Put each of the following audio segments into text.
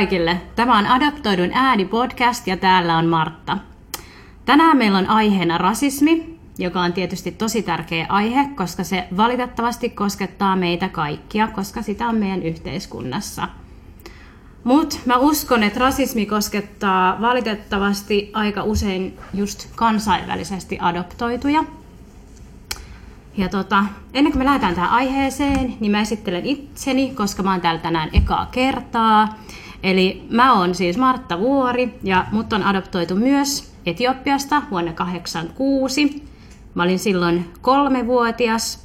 Kaikille! Tämä on Adaptoidun ääni podcast ja täällä on Martta. Tänään meillä on aiheena rasismi, joka on tietysti tosi tärkeä aihe, koska se valitettavasti koskettaa meitä kaikkia, koska sitä on meidän yhteiskunnassa. Mutta mä uskon, että rasismi koskettaa valitettavasti aika usein just kansainvälisesti adoptoituja – ja tota, ennen kuin me lähdetään tähän aiheeseen, niin mä esittelen itseni, koska mä oon täällä tänään ekaa kertaa. Eli mä oon siis Martta Vuori ja mut on adoptoitu myös Etiopiasta vuonna 1986. Mä olin silloin kolmevuotias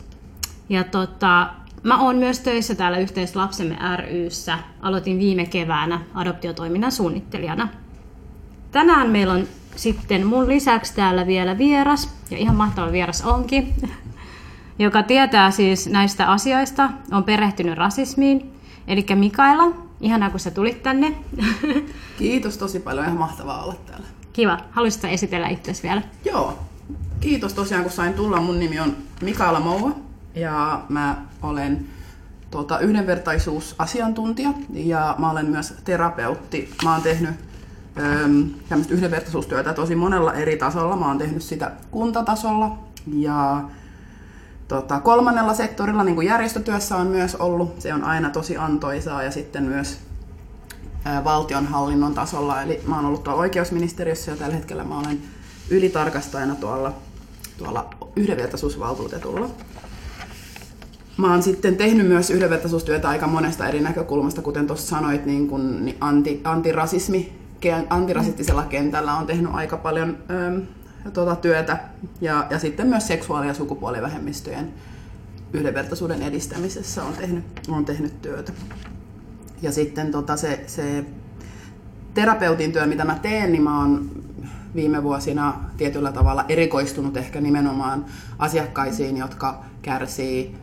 ja tota, mä oon myös töissä täällä Yhteislapsemme ryssä. Aloitin viime keväänä adoptiotoiminnan suunnittelijana. Tänään meillä on sitten mun lisäksi täällä vielä vieras, ja ihan mahtava vieras onkin, joka tietää siis näistä asioista, on perehtynyt rasismiin. Eli Mikaela, ihanaa kun sä tulit tänne. Kiitos tosi paljon, ihan mahtavaa olla täällä. Kiva. Haluaisitko esitellä itsesi vielä? Joo. Kiitos tosiaan kun sain tulla. Mun nimi on Mikaela Moua ja mä olen tuota, yhdenvertaisuusasiantuntija ja mä olen myös terapeutti. Mä oon tehnyt äm, yhdenvertaisuustyötä tosi monella eri tasolla. Mä oon tehnyt sitä kuntatasolla ja tota, kolmannella sektorilla, niin kuin järjestötyössä on myös ollut, se on aina tosi antoisaa ja sitten myös ää, valtionhallinnon tasolla. Eli mä oon ollut tuolla oikeusministeriössä ja tällä hetkellä mä olen ylitarkastajana tuolla, tuolla yhdenvertaisuusvaltuutetulla. Mä oon sitten tehnyt myös yhdenvertaisuustyötä aika monesta eri näkökulmasta, kuten tuossa sanoit, niin kun, anti, antirasismi, antirasistisella kentällä on tehnyt aika paljon tuota työtä ja, ja sitten myös seksuaali- ja sukupuolivähemmistöjen yhdenvertaisuuden edistämisessä on tehnyt, on tehnyt työtä. Ja sitten tota se, se terapeutin työ, mitä mä teen, niin mä oon viime vuosina tietyllä tavalla erikoistunut ehkä nimenomaan asiakkaisiin, jotka kärsii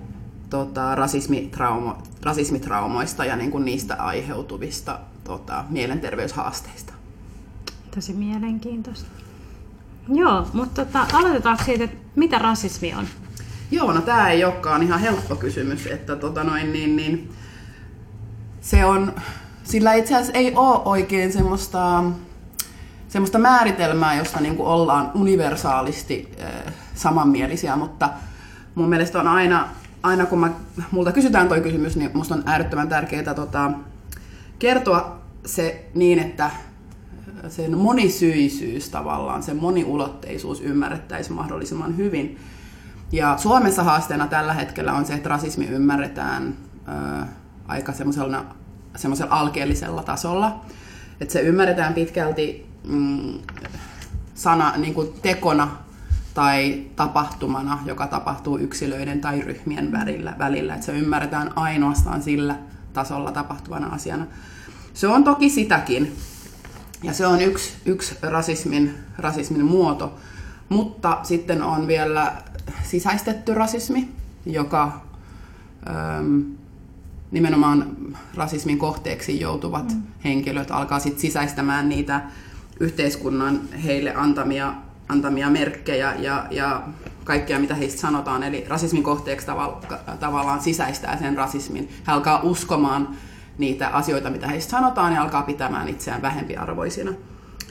tota, rasismitraumo, rasismitraumoista ja niin kuin niistä aiheutuvista tota, mielenterveyshaasteista. Tosi mielenkiintoista. Joo, mutta tota, aloitetaanko siitä, että mitä rasismi on? Joo, no tämä ei olekaan ihan helppo kysymys, että tota noin, niin, niin, se on, sillä itse asiassa ei ole oikein semmoista, semmoista määritelmää, josta niin kuin ollaan universaalisti äh, samanmielisiä, mutta mun mielestä on aina, aina kun mä, multa kysytään toi kysymys, niin musta on äärettömän tärkeää tota, kertoa se niin, että sen monisyisyys tavallaan, sen moniulotteisuus ymmärrettäisiin mahdollisimman hyvin. Ja Suomessa haasteena tällä hetkellä on se, että rasismi ymmärretään ää, aika semmoisella alkeellisella tasolla. Että se ymmärretään pitkälti mm, sana, niin kuin tekona tai tapahtumana, joka tapahtuu yksilöiden tai ryhmien välillä. välillä. Että se ymmärretään ainoastaan sillä tasolla tapahtuvana asiana. Se on toki sitäkin, ja se on yksi, yksi rasismin, rasismin muoto. Mutta sitten on vielä sisäistetty rasismi, joka äm, nimenomaan rasismin kohteeksi joutuvat mm. henkilöt alkaa sit sisäistämään niitä yhteiskunnan heille antamia, antamia merkkejä ja, ja kaikkea, mitä heistä sanotaan. Eli rasismin kohteeksi tavalla, tavallaan sisäistää sen rasismin. He alkaa uskomaan niitä asioita, mitä heistä sanotaan, ja alkaa pitämään itseään vähempiarvoisina.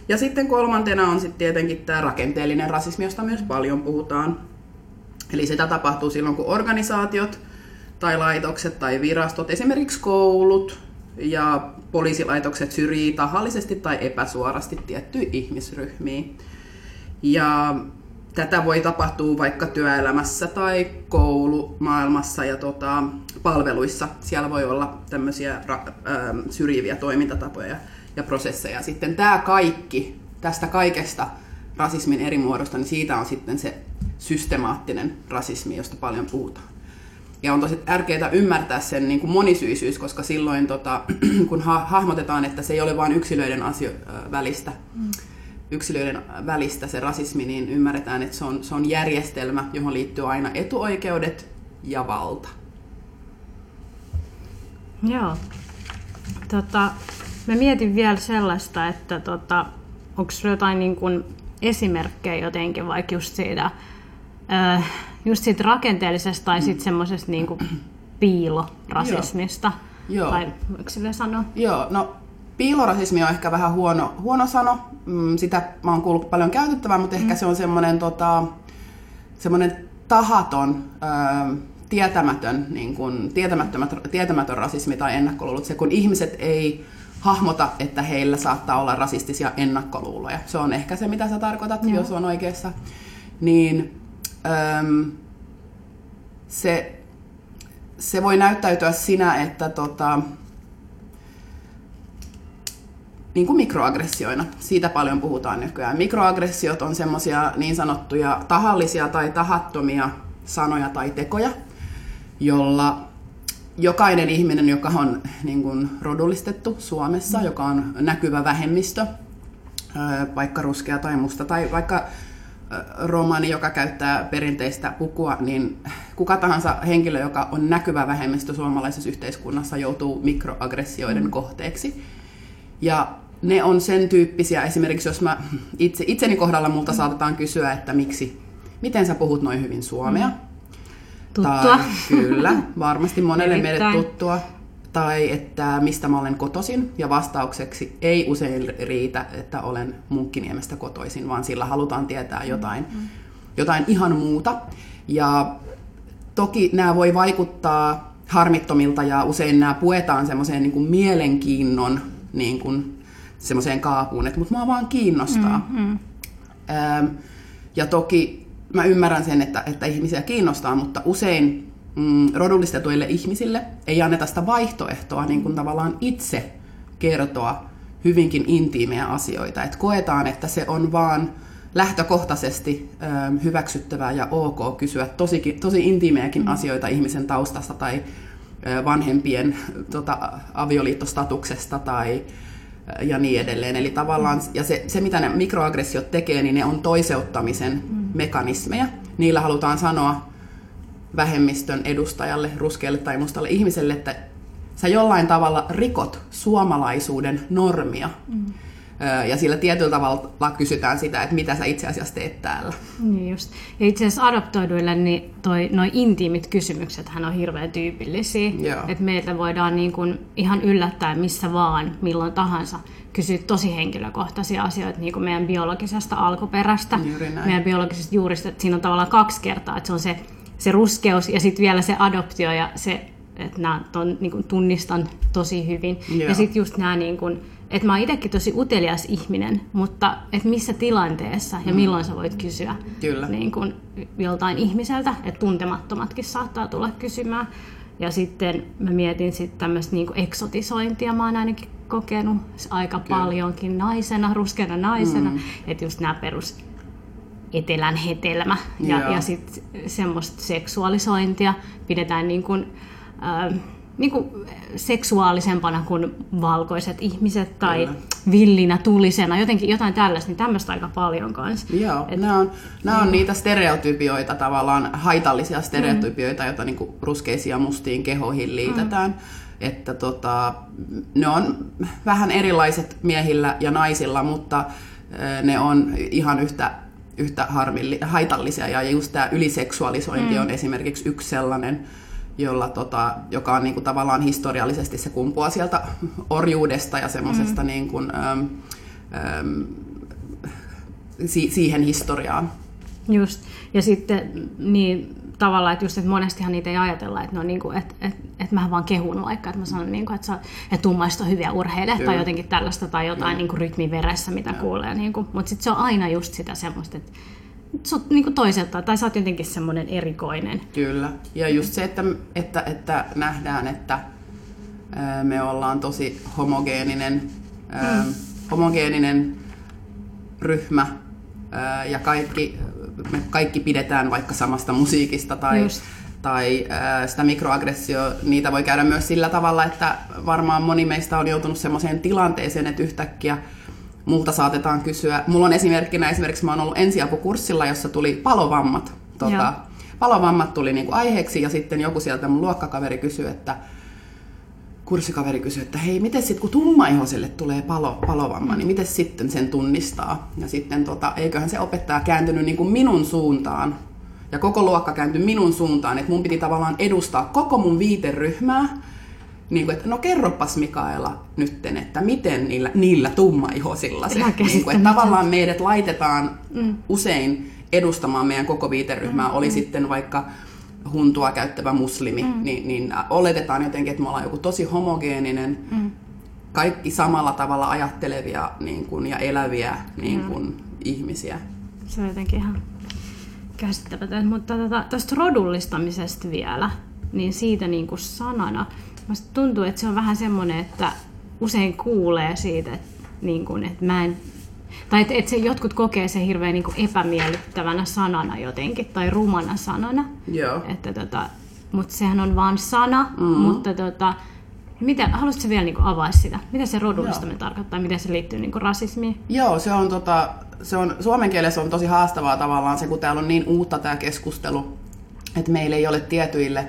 Ja sitten kolmantena on sitten tietenkin tämä rakenteellinen rasismi, josta myös paljon puhutaan. Eli sitä tapahtuu silloin, kun organisaatiot tai laitokset tai virastot, esimerkiksi koulut ja poliisilaitokset syrjii tahallisesti tai epäsuorasti tiettyjä ihmisryhmiä. Ja tätä voi tapahtua vaikka työelämässä tai koulumaailmassa ja tota, palveluissa. Siellä voi olla tämmöisiä ra- äh, syrjiviä toimintatapoja ja prosesseja. Sitten tämä kaikki, tästä kaikesta rasismin eri muodosta, niin siitä on sitten se systemaattinen rasismi, josta paljon puhutaan. Ja on tosi tärkeää ymmärtää sen niin kuin monisyisyys, koska silloin tota, kun ha- hahmotetaan, että se ei ole vain yksilöiden asio- välistä, mm yksilöiden välistä se rasismi, niin ymmärretään, että se on, se on järjestelmä, johon liittyy aina etuoikeudet ja valta. Joo. Tota, mä mietin vielä sellaista, että tota, onko jotain niin kuin esimerkkejä jotenkin vaikka just siitä, äh, just siitä rakenteellisesta tai sitten semmoisesta niin piilorasismista. Joo. Tai voiko sille sanoa? Joo, no piilorasismi on ehkä vähän huono, huono sano. Mm, sitä mä oon kuullut paljon käytettävää, mutta ehkä mm. se on semmoinen tota, semmoinen tahaton, ö, tietämätön, niin kuin, tietämätön rasismi tai ennakkoluulut. Se, kun ihmiset ei hahmota, että heillä saattaa olla rasistisia ennakkoluuloja. Se on ehkä se, mitä sä tarkoitat, Joo. jos on oikeassa. Niin öm, se, se voi näyttäytyä sinä, että tota, niin kuin mikroaggressioina. Siitä paljon puhutaan nykyään. Mikroaggressiot on semmoisia niin sanottuja tahallisia tai tahattomia sanoja tai tekoja, jolla jokainen ihminen, joka on niin kuin rodullistettu Suomessa, mm. joka on näkyvä vähemmistö, vaikka ruskea tai musta, tai vaikka romani, joka käyttää perinteistä pukua, niin kuka tahansa henkilö, joka on näkyvä vähemmistö suomalaisessa yhteiskunnassa, joutuu mikroaggressioiden mm. kohteeksi. Ja ne on sen tyyppisiä, esimerkiksi jos mä itse, itseni kohdalla multa saatetaan kysyä, että miksi, miten sä puhut noin hyvin suomea. Mm. Tuttua. Tai, kyllä, varmasti monelle meille tuttua. Tai että mistä mä olen kotoisin. Ja vastaukseksi ei usein riitä, että olen Munkkiniemestä kotoisin, vaan sillä halutaan tietää jotain, mm. jotain ihan muuta. Ja toki nämä voi vaikuttaa harmittomilta ja usein nämä puetaan semmoiseen niin mielenkiinnon niin kuin semmoiseen kaapuun, että mutta mua vaan kiinnostaa. Mm, mm. ja toki mä ymmärrän sen, että, että ihmisiä kiinnostaa, mutta usein mm, rodullistetuille ihmisille ei anneta sitä vaihtoehtoa niin kuin tavallaan itse kertoa hyvinkin intiimejä asioita. Et koetaan, että se on vaan lähtökohtaisesti ö, hyväksyttävää ja ok kysyä tosi, tosi intiimejäkin mm. asioita ihmisen taustasta tai ö, vanhempien tota, avioliittostatuksesta tai ja niin edelleen. Eli tavallaan, ja se, se mitä ne mikroaggressiot tekee, niin ne on toiseuttamisen mm. mekanismeja. Niillä halutaan sanoa vähemmistön edustajalle, ruskealle tai mustalle ihmiselle, että sä jollain tavalla rikot suomalaisuuden normia. Mm ja sillä tietyllä tavalla kysytään sitä, että mitä sä itse asiassa teet täällä. Niin just. Ja itse asiassa adoptoiduille niin toi, noi intiimit kysymykset hän on hirveän tyypillisiä. Että meiltä voidaan niin kun ihan yllättää missä vaan, milloin tahansa kysyä tosi henkilökohtaisia asioita niin kuin meidän biologisesta alkuperästä, meidän biologisesta juurista. Että siinä on tavallaan kaksi kertaa, että se on se, se ruskeus ja sitten vielä se adoptio ja se, että nämä ton, niin kun tunnistan tosi hyvin. Joo. Ja sitten just nämä niin kun, että mä oon itsekin tosi utelias ihminen, mutta että missä tilanteessa ja mm. milloin sä voit kysyä Kyllä. Niin kun joltain ihmiseltä, että tuntemattomatkin saattaa tulla kysymään. Ja sitten mä mietin sitten tämmöistä niin eksotisointia, mä oon ainakin kokenut aika Kyllä. paljonkin naisena, ruskeana naisena, mm. että just nämä perus etelän hetelmä ja, ja sitten semmoista seksuaalisointia pidetään niin kuin, äh, niin kuin seksuaalisempana kuin valkoiset ihmiset tai Kyllä. villinä, tulisena, jotenkin jotain tällaista, niin tämmöistä aika paljon kanssa. Joo, Et, nämä on, nämä on niitä stereotypioita tavallaan, haitallisia stereotypioita, mm. joita niin ruskeisiin ja mustiin kehoihin liitetään. Mm. Että tota, ne on vähän erilaiset miehillä ja naisilla, mutta ne on ihan yhtä yhtä harmilli, haitallisia ja just tämä yliseksuaalisointi mm. on esimerkiksi yksi sellainen, jolla, tota, joka on niin kuin, tavallaan historiallisesti se kumpuaa sieltä orjuudesta ja semmoisesta mm. niin kuin, äm, äm, si- siihen historiaan. Just. Ja sitten niin tavallaan, että just, että monestihan niitä ei ajatella, että, no, niin kuin, että, että, että mä vaan kehun vaikka, että mä sanon, niin kuin, että, sä, että tummaiset on hyviä urheilijoita tai jotenkin tällaista tai jotain niin kuin rytmiveressä, mitä Kyllä. kuulee. Niin kuin, mutta sitten se on aina just sitä semmoista, että oot niin toiselta, tai sä oot jotenkin semmoinen erikoinen. Kyllä. Ja just se, että, että, että nähdään, että me ollaan tosi homogeeninen, mm. homogeeninen ryhmä ja kaikki, me kaikki pidetään vaikka samasta musiikista tai, just. tai sitä mikroaggressio, niitä voi käydä myös sillä tavalla, että varmaan moni meistä on joutunut sellaiseen tilanteeseen, että yhtäkkiä multa saatetaan kysyä. Mulla on esimerkkinä, esimerkiksi mä oon ollut ensiapukurssilla, jossa tuli palovammat. Tota, palovammat tuli niinku aiheeksi ja sitten joku sieltä mun luokkakaveri kysyi, että kurssikaveri kysyi, että hei, miten sitten kun tummaihoiselle tulee palo, palovamma, niin miten sitten sen tunnistaa? Ja sitten tota, eiköhän se opettaja kääntynyt niin kuin minun suuntaan ja koko luokka kääntyi minun suuntaan, että mun piti tavallaan edustaa koko mun viiteryhmää niin kuin, että no kerropas Mikaela nytten, että miten niillä, niillä tummaihoisilla se, niin kuin, että tavallaan meidät laitetaan mm. usein edustamaan meidän koko viiteryhmää, mm, oli mm. sitten vaikka huntua käyttävä muslimi, mm. niin, niin oletetaan jotenkin, että me ollaan joku tosi homogeeninen, mm. kaikki samalla tavalla ajattelevia niin kuin, ja eläviä niin kuin, mm. ihmisiä. Se on jotenkin ihan käsittämätöntä. Mutta tuosta rodullistamisesta vielä, niin siitä niin kuin sanana, Musta tuntuu, että se on vähän semmoinen, että usein kuulee siitä, että, niin kuin, että mä en tai että et se jotkut kokee sen hirveän niin epämiellyttävänä sanana jotenkin, tai rumana sanana. Joo. Että tota, mutta sehän on vain sana, mm-hmm. mutta tota, mitä, haluaisitko vielä niin avaa sitä? Mitä se rodullistaminen tarkoittaa? Miten se liittyy niin rasismiin? Joo, se on, tota, se on, suomen kielessä on tosi haastavaa tavallaan se, kun täällä on niin uutta tämä keskustelu, että meillä ei ole tietyille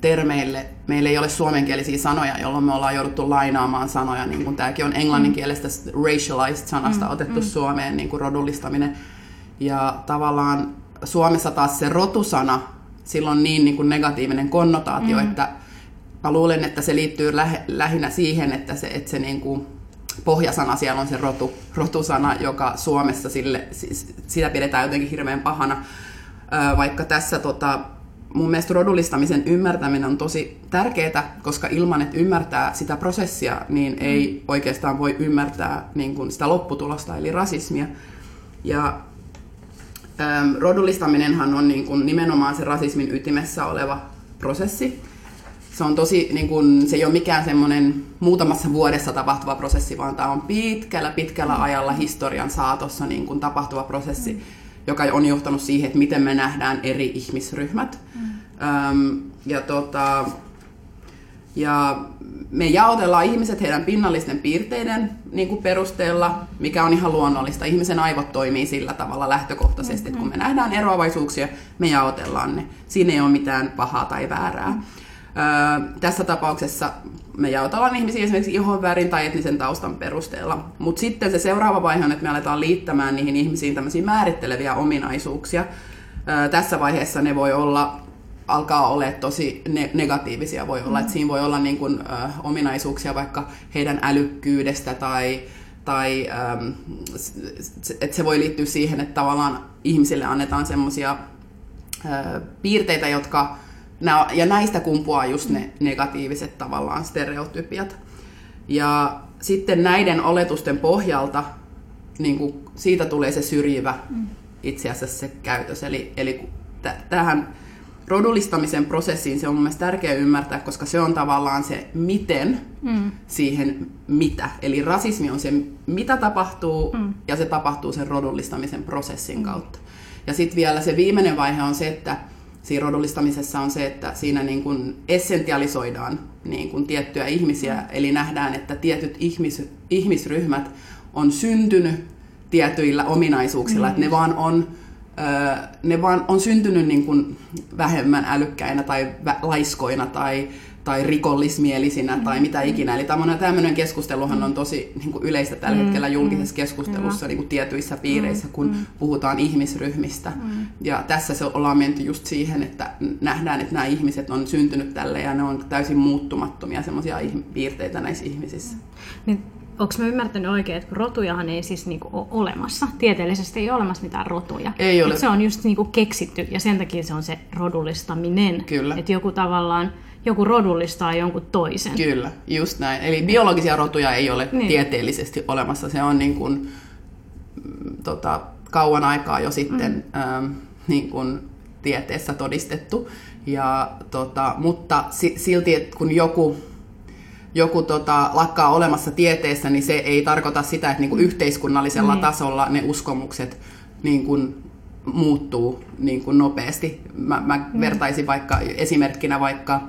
termeille, meillä ei ole suomenkielisiä sanoja, jolloin me ollaan jouduttu lainaamaan sanoja, niin kuin tämäkin on englanninkielestä racialized sanasta mm, otettu mm. suomeen, niin kuin rodullistaminen. Ja tavallaan Suomessa taas se rotusana, sillä on niin, niin kuin negatiivinen konnotaatio, mm. että mä luulen, että se liittyy lähe, lähinnä siihen, että se, että se niin kuin pohjasana siellä on se rotu, rotusana, joka Suomessa sille, siis sitä pidetään jotenkin hirveän pahana. Vaikka tässä tota, mun mielestä rodullistamisen ymmärtäminen on tosi tärkeää, koska ilman, että ymmärtää sitä prosessia, niin ei mm. oikeastaan voi ymmärtää niin kuin sitä lopputulosta, eli rasismia. Ja ähm, rodullistaminenhan on niin kuin nimenomaan se rasismin ytimessä oleva prosessi. Se on tosi, niin kuin, se ei ole mikään semmoinen muutamassa vuodessa tapahtuva prosessi, vaan tämä on pitkällä, pitkällä ajalla historian saatossa niin kuin tapahtuva prosessi. Mm joka on johtanut siihen, että miten me nähdään eri ihmisryhmät. Mm. Öm, ja, tota, ja me jaotellaan ihmiset heidän pinnallisten piirteiden niin kuin perusteella, mikä on ihan luonnollista. Ihmisen aivot toimii sillä tavalla lähtökohtaisesti, mm-hmm. että kun me nähdään eroavaisuuksia, me jaotellaan ne. Siinä ei ole mitään pahaa tai väärää. Mm-hmm. Öö, tässä tapauksessa me jaotellaan ihmisiä esimerkiksi ihonvärin tai etnisen taustan perusteella. Mutta sitten se seuraava vaihe on, että me aletaan liittämään niihin ihmisiin tämmöisiä määritteleviä ominaisuuksia. Öö, tässä vaiheessa ne voi olla alkaa olla tosi ne- negatiivisia. Voi olla, mm. että siinä voi olla niin kuin, ö, ominaisuuksia vaikka heidän älykkyydestä tai, tai että se voi liittyä siihen, että tavallaan ihmisille annetaan semmoisia piirteitä, jotka ja näistä kumpuaa just ne negatiiviset tavallaan stereotypiat. Ja sitten näiden oletusten pohjalta niin kuin siitä tulee se syrjivä mm. itse asiassa se käytös. Eli, eli tähän rodullistamisen prosessiin se on mun tärkeää ymmärtää, koska se on tavallaan se miten mm. siihen mitä. Eli rasismi on se mitä tapahtuu mm. ja se tapahtuu sen rodullistamisen prosessin mm. kautta. Ja sitten vielä se viimeinen vaihe on se, että siinä rodullistamisessa on se, että siinä niin kuin essentialisoidaan niin kuin tiettyjä ihmisiä, mm. eli nähdään, että tietyt ihmis, ihmisryhmät on syntynyt tietyillä ominaisuuksilla, mm. että ne vaan on ne vaan on syntynyt niin kuin vähemmän älykkäinä tai laiskoina tai tai rikollismielisinä tai mitä mm. ikinä. Eli tämmöinen, keskusteluhan on tosi niin kuin yleistä tällä mm. hetkellä julkisessa mm. keskustelussa niin kuin tietyissä piireissä, kun puhutaan ihmisryhmistä. Ja tässä se ollaan menty just siihen, että nähdään, että nämä ihmiset on syntynyt tälle ja ne on täysin muuttumattomia semmoisia piirteitä näissä ihmisissä. Niin Onko mä ymmärtänyt oikein, että rotujahan ei siis niinku ole olemassa? Tieteellisesti ei ole olemassa mitään rotuja. Ei ole. Et se on just niinku keksitty ja sen takia se on se rodullistaminen. Kyllä. Että joku tavallaan joku rodullistaa jonkun toisen. Kyllä, just näin. Eli biologisia rotuja ei ole niin. tieteellisesti olemassa. Se on niin kuin, mm, tota, kauan aikaa jo sitten mm. ähm, niin kuin tieteessä todistettu. Ja, tota, mutta silti, että kun joku, joku tota, lakkaa olemassa tieteessä, niin se ei tarkoita sitä, että niin kuin yhteiskunnallisella niin. tasolla ne uskomukset niin kuin muuttuu niin kuin nopeasti. Mä, mä mm. vertaisin vaikka esimerkkinä vaikka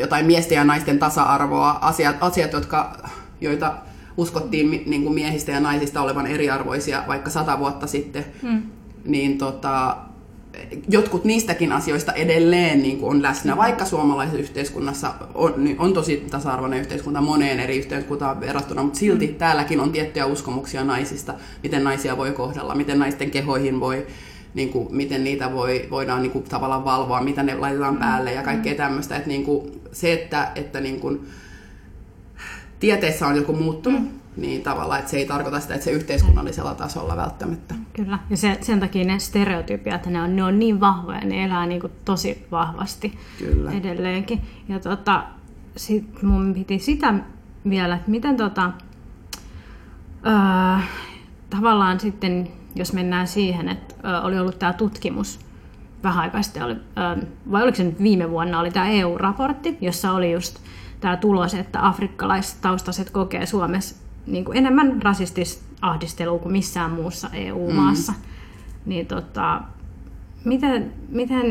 jotain miesten ja naisten tasa-arvoa, asiat, asiat jotka, joita uskottiin niin kuin miehistä ja naisista olevan eriarvoisia vaikka sata vuotta sitten, mm. niin tota, jotkut niistäkin asioista edelleen niin kuin on läsnä, mm. vaikka suomalaisessa yhteiskunnassa on, niin on tosi tasa-arvoinen yhteiskunta moneen eri yhteiskuntaan verrattuna, mutta silti mm. täälläkin on tiettyjä uskomuksia naisista, miten naisia voi kohdella, miten naisten kehoihin voi niin kuin, miten niitä voi, voidaan niin kuin, tavallaan valvoa, mitä ne laitetaan päälle ja kaikkea tämmöistä. Että niin kuin, se, että, että niin kuin, tieteessä on joku muuttunut, mm. niin tavallaan, että se ei tarkoita sitä, että se yhteiskunnallisella tasolla välttämättä. Kyllä, ja se, sen takia ne stereotypiat, ne on, ne on niin vahvoja, ne elää niin kuin tosi vahvasti Kyllä. edelleenkin. Ja tota, sit mun piti sitä vielä, että miten tota, öö, tavallaan sitten, jos mennään siihen, että oli ollut tämä tutkimus, vähän aikaa sitten oli, vai oliko se nyt viime vuonna, oli tämä EU-raportti, jossa oli just tämä tulos, että afrikkalaistaustaiset kokee Suomessa niin kuin enemmän rasistista ahdistelua kuin missään muussa EU-maassa. Mm. Niin tota, miten, miten,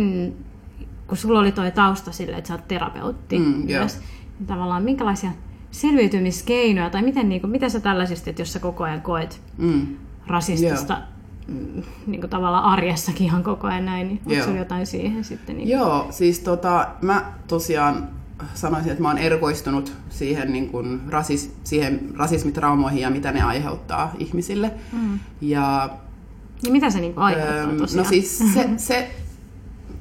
kun sulla oli tuo tausta sille, että sä oot terapeutti mm, myös, niin tavallaan minkälaisia selviytymiskeinoja, tai miten, niin kuin, mitä sä tällaisista, että jos sä koko ajan koet mm. rasistista yeah. Niin kuin tavallaan arjessakin ihan koko ayan näin, niin onko jotain siihen sitten? Niin Joo, siis tota, mä tosiaan sanoisin, että mä oon erkoistunut siihen, niin kuin rasis, siihen rasismitraumoihin ja mitä ne aiheuttaa ihmisille. Mm. Ja, ja mitä se niin kuin aiheuttaa öö, tosiaan? No siis se, se,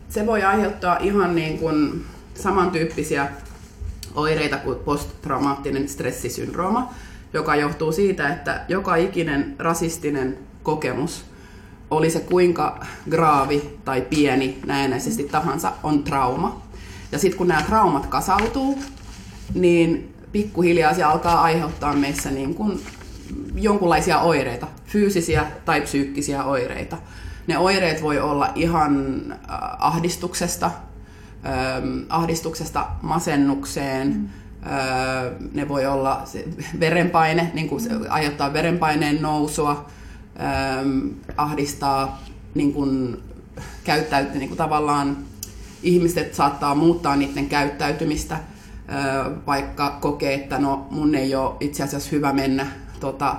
se voi aiheuttaa ihan niin kuin samantyyppisiä oireita kuin posttraumaattinen stressisyndrooma, joka johtuu siitä, että joka ikinen rasistinen kokemus, oli se kuinka graavi tai pieni näennäisesti tahansa, on trauma. Ja sitten kun nämä traumat kasautuu, niin pikkuhiljaa se alkaa aiheuttaa meissä niin kuin jonkunlaisia oireita, fyysisiä tai psyykkisiä oireita. Ne oireet voi olla ihan äh, ahdistuksesta, ähm, ahdistuksesta masennukseen, mm. Äh, ne voi olla verenpaine, niin kuin se aiheuttaa verenpaineen nousua, ähm, ahdistaa niin kuin, käyttäytyy niin kuin tavallaan ihmiset saattaa muuttaa niiden käyttäytymistä, vaikka kokee, että no mun ei ole itse asiassa hyvä mennä tota,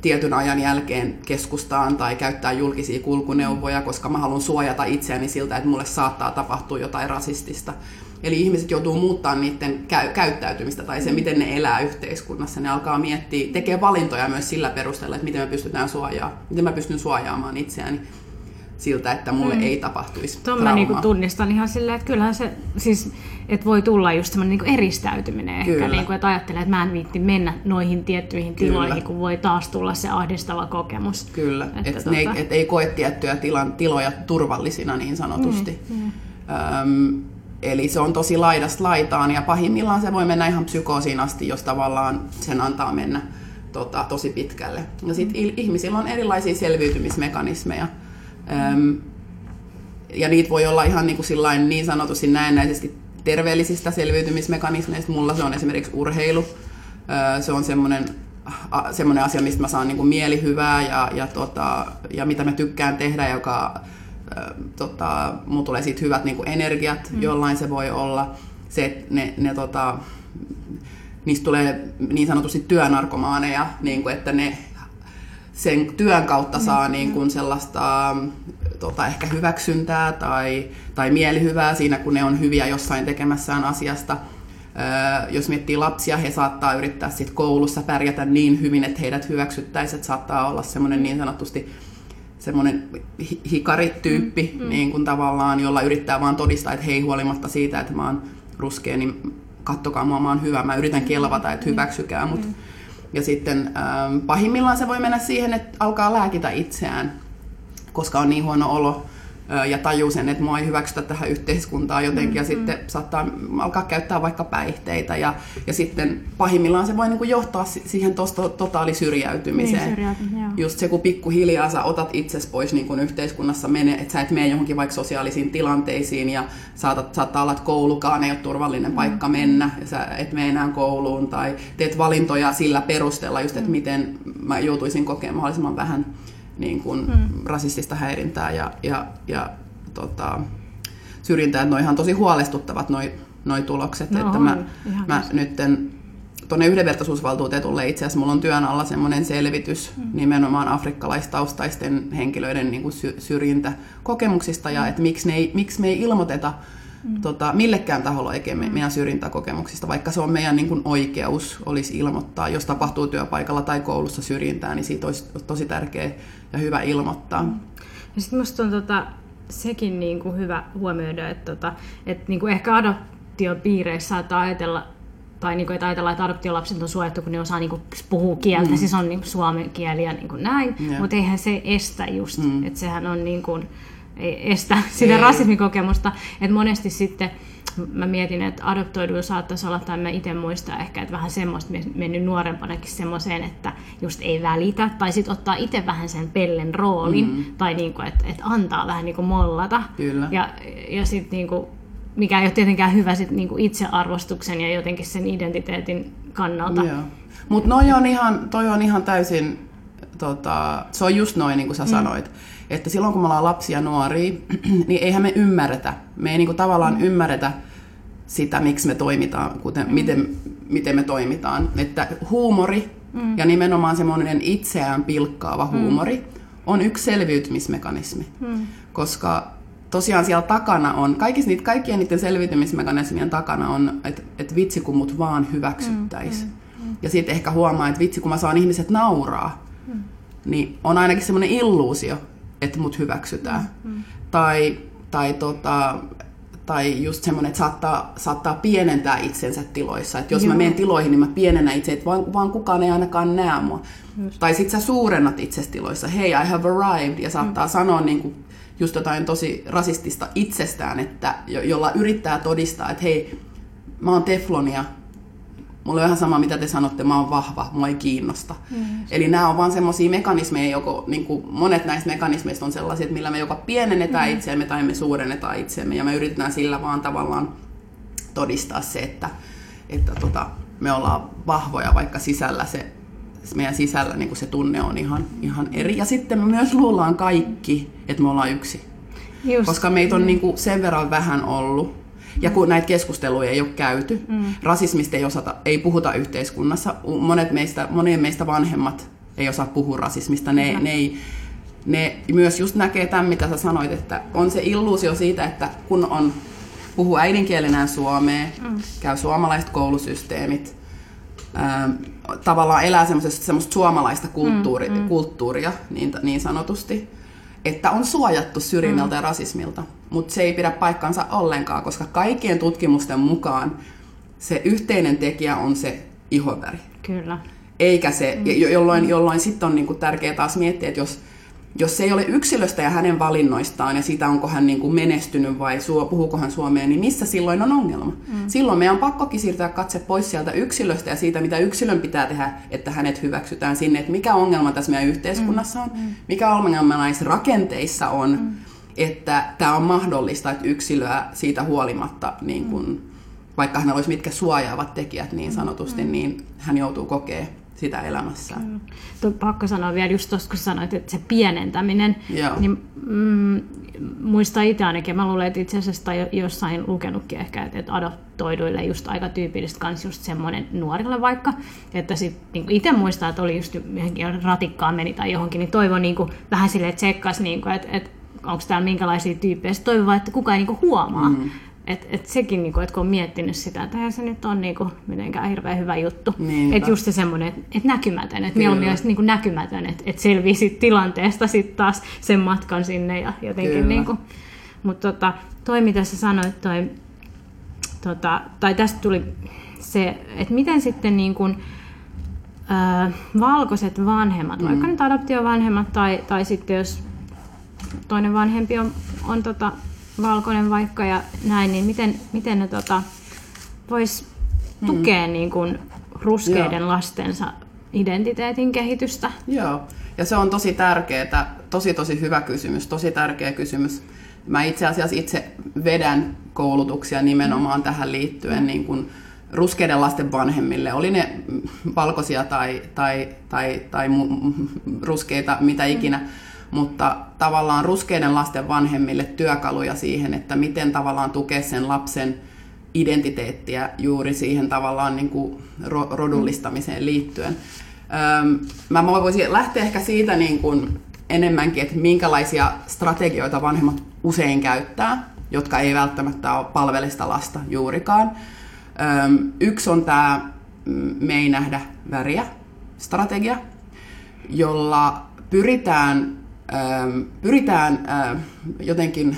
tietyn ajan jälkeen keskustaan tai käyttää julkisia kulkuneuvoja, koska mä haluan suojata itseäni siltä, että mulle saattaa tapahtua jotain rasistista. Eli ihmiset joutuu muuttamaan niiden käy- käyttäytymistä tai se, miten ne elää yhteiskunnassa. Ne alkaa miettiä, tekee valintoja myös sillä perusteella, että miten me pystytään suojaamaan, miten mä pystyn suojaamaan itseäni siltä, että mulle mm. ei tapahtuisi Tuon mä niinku tunnistan ihan silleen, että kyllähän se, siis, että voi tulla just semmoinen niinku eristäytyminen Kyllä. ehkä, niinku, että ajattelee, että mä en viitti mennä noihin tiettyihin Kyllä. tiloihin, kun voi taas tulla se ahdistava kokemus. Kyllä, että et tota... ei, et ei koe tiettyjä tilan, tiloja turvallisina niin sanotusti. Mm, mm. Öm, eli se on tosi laidasta laitaan ja pahimmillaan se voi mennä ihan psykoosiin asti, jos tavallaan sen antaa mennä tota, tosi pitkälle. Ja sitten ihmisillä on erilaisia selviytymismekanismeja Öm, ja niitä voi olla ihan niin, kuin niin sanotusti näennäisesti terveellisistä selviytymismekanismeista. Mulla se on esimerkiksi urheilu. Se on semmoinen semmoinen asia, mistä mä saan niin kuin mielihyvää ja, ja, tota, ja mitä mä tykkään tehdä, joka tota, mulla tulee siitä hyvät niin kuin energiat, mm. jollain se voi olla. Se, että ne, ne tota, niistä tulee niin sanotusti työnarkomaaneja, niin kuin, että ne sen työn kautta saa mm. niin kuin sellaista tota, ehkä hyväksyntää tai, tai mielihyvää siinä, kun ne on hyviä jossain tekemässään asiasta. Öö, jos miettii lapsia, he saattaa yrittää sit koulussa pärjätä niin hyvin, että heidät hyväksyttäisiin, että saattaa olla semmoinen niin sanotusti semmoinen hikarityyppi, mm, mm. niin kuin tavallaan, jolla yrittää vaan todistaa, että hei huolimatta siitä, että mä oon ruskea, niin kattokaa mua, mä oon hyvä, mä yritän kelvata, että mm. hyväksykää mut. Mm. Ja sitten ähm, pahimmillaan se voi mennä siihen, että alkaa lääkitä itseään, koska on niin huono olo ja tajuu sen, että mua ei hyväksytä tähän yhteiskuntaan jotenkin, mm, ja sitten saattaa alkaa käyttää vaikka päihteitä, ja, ja sitten pahimmillaan se voi niin kuin johtaa siihen tosta totaalisyrjäytymiseen. Niin, Just se, kun pikkuhiljaa sä otat itsesi pois niin kuin yhteiskunnassa, mene, että sä et mene johonkin vaikka sosiaalisiin tilanteisiin, ja saatat, saattaa olla, että koulukaan ei ole turvallinen mm. paikka mennä, ja sä et mene enää kouluun, tai teet valintoja sillä perusteella, just, että mm. miten mä joutuisin kokemaan mahdollisimman vähän niin kuin mm. rasistista häirintää ja, ja, ja tota, syrjintää. Että ihan tosi huolestuttavat noi, noi tulokset. No, että mä, mä nytten tuonne yhdenvertaisuusvaltuutetulle itse asiassa mulla on työn alla semmoinen selvitys mm. nimenomaan afrikkalaistaustaisten henkilöiden niin kuin syrjintäkokemuksista ja mm. että miksi, ne ei, miksi me ei ilmoiteta mm. tota, millekään taholla oikein me, mm. meidän syrjintäkokemuksista, vaikka se on meidän niin kuin oikeus olisi ilmoittaa, jos tapahtuu työpaikalla tai koulussa syrjintää, niin siitä olisi tosi tärkeä ja hyvä ilmoittaa. Mm. Ja sitten musta on tota, sekin niin kuin hyvä huomioida, että, tota, että niin kuin ehkä adoptiopiireissä saattaa ajatella, tai niin kuin, että ajatellaan, että adoptiolapset on suojattu, kun ne osaa niin kuin, puhua kieltä, mm. siis on niin kuin, suomen kieli ja niin kuin näin, yeah. mutta eihän se estä just, mm. että sehän on niin kuin, estä sitä ei. rasismikokemusta, että monesti sitten mä mietin, että adoptoiduilla saattaisi olla, tai mä itse muistan ehkä, että vähän semmoista mennyt nuorempanakin semmoiseen, että just ei välitä, tai sitten ottaa itse vähän sen pellen roolin, mm-hmm. tai niinku, että, että antaa vähän niinku mollata. Kyllä. Ja, ja sitten niinku, mikä ei ole tietenkään hyvä sit niinku itsearvostuksen ja jotenkin sen identiteetin kannalta. Mutta toi on ihan, toi on ihan täysin, tota, se on just noin niin kuin sä mm. sanoit, että silloin kun me ollaan lapsia nuoria, niin eihän me ymmärretä, me ei niin kuin tavallaan mm. ymmärretä sitä, miksi me toimitaan, kuten, mm. miten, miten me toimitaan. Että huumori mm. ja nimenomaan semmoinen itseään pilkkaava mm. huumori mm. on yksi selviytymismekanismi, mm. koska tosiaan siellä takana on, kaikissa niitä, kaikkien niiden selviytymismekanismien takana on, että et vitsi kun mut vaan hyväksyttäisi. Mm, mm, mm. Ja sitten ehkä huomaa, että vitsi kun mä saan ihmiset nauraa, mm. niin on ainakin semmoinen illuusio, että mut hyväksytään. Mm, mm. Tai, tai, tota, tai just semmoinen, että saattaa, saattaa pienentää itsensä tiloissa. Että jos Joo. mä menen tiloihin, niin mä pienennän itse, että vaan, vaan kukaan ei ainakaan näe mua. Just. Tai sit sä suurennat itse tiloissa, hei, I have arrived, ja saattaa mm. sanoa niin kuin just jotain tosi rasistista itsestään, että, jo, jolla yrittää todistaa, että hei, mä oon teflonia, mulla on ihan sama, mitä te sanotte, mä oon vahva, mua ei kiinnosta. Mm. Eli nämä on vaan semmoisia mekanismeja, joko, niin kuin monet näistä mekanismeista on sellaisia, että millä me joko pienennetään mm. itseämme tai me suurennetaan itseämme, ja me yritetään sillä vaan tavallaan todistaa se, että, että tota, me ollaan vahvoja, vaikka sisällä se meidän sisällä niin se tunne on ihan, ihan eri. Ja sitten me myös luullaan kaikki, että me ollaan yksi. Just. Koska meitä on mm. niin kuin sen verran vähän ollut. Ja kun näitä keskusteluja ei ole käyty, mm. rasismista ei, osata, ei puhuta yhteiskunnassa. Monet meistä, monien meistä vanhemmat ei osaa puhua rasismista. Ne, ne, ei, ne myös just näkee tämän, mitä sä sanoit, että on se illuusio siitä, että kun on puhuu äidinkielenään suomea, mm. käy suomalaiset koulusysteemit, ää, tavallaan elää semmoista suomalaista kulttuuri, mm, mm. kulttuuria niin, niin sanotusti, että on suojattu syrjinnältä mm. ja rasismilta. Mutta se ei pidä paikkansa ollenkaan, koska kaikkien tutkimusten mukaan se yhteinen tekijä on se ihoväri. Kyllä. Eikä se, mm. jolloin, jolloin sitten on niinku tärkeää taas miettiä, että jos jos se ei ole yksilöstä ja hänen valinnoistaan ja siitä, onko hän niin kuin menestynyt vai suo, puhuuko hän suomea, niin missä silloin on ongelma? Mm. Silloin meidän on pakkokin siirtää katse pois sieltä yksilöstä ja siitä, mitä yksilön pitää tehdä, että hänet hyväksytään sinne, että mikä ongelma tässä meidän yhteiskunnassa on, mm. mm. mikä ongelma näissä rakenteissa on, mm. Että tämä on mahdollista, että yksilöä siitä huolimatta, niin kuin, mm. vaikka hänellä olisi mitkä suojaavat tekijät niin mm. sanotusti, mm. niin hän joutuu kokemaan sitä elämässään. Mm. Tuo pakko sanoa vielä just tuossa, kun sanoit, että se pienentäminen, Joo. niin mm, muista itse ainakin, mä luulen, että itse asiassa tai jossain lukenutkin ehkä, että, adoptoiduille just aika tyypillistä kans just semmoinen nuorille vaikka, että sit niin itse muistaa, että oli just johonkin ratikkaan meni tai johonkin, niin toivon niin kuin, vähän silleen, että niin kuin, että, että onko täällä minkälaisia tyyppejä, toivon vaan, että kukaan ei niin kuin huomaa, mm. Et, et sekin, niinku, että kun on miettinyt sitä, että eihän se nyt ole niinku, mitenkään hirveän hyvä juttu. Että just se semmoinen, että et näkymätön, että mieluummin olisi niinku näkymätön, että et selviisi tilanteesta sitten taas sen matkan sinne ja jotenkin niinku. Mutta tota, toi mitä sä sanoit, toi, tota, tai tästä tuli se, että miten sitten niin kuin, ö, valkoiset vanhemmat, mm. vaikka nyt adoptiovanhemmat tai, tai sitten jos toinen vanhempi on, on tota, valkoinen vaikka ja näin, niin miten, miten ne tota, vois tukea mm. niin kuin ruskeiden Joo. lastensa identiteetin kehitystä? Joo, ja se on tosi tärkeää, tosi tosi hyvä kysymys, tosi tärkeä kysymys. Mä itse asiassa itse vedän koulutuksia nimenomaan mm. tähän liittyen niin kuin ruskeiden lasten vanhemmille, oli ne valkoisia tai, tai, tai, tai ruskeita, mitä ikinä. Mm mutta tavallaan ruskeiden lasten vanhemmille työkaluja siihen, että miten tavallaan tukea sen lapsen identiteettiä juuri siihen tavallaan niin kuin rodullistamiseen liittyen. mä voisin lähteä ehkä siitä niin kuin enemmänkin, että minkälaisia strategioita vanhemmat usein käyttää, jotka ei välttämättä ole palvelista lasta juurikaan. Yksi on tämä mm, me ei nähdä väriä strategia, jolla pyritään pyritään jotenkin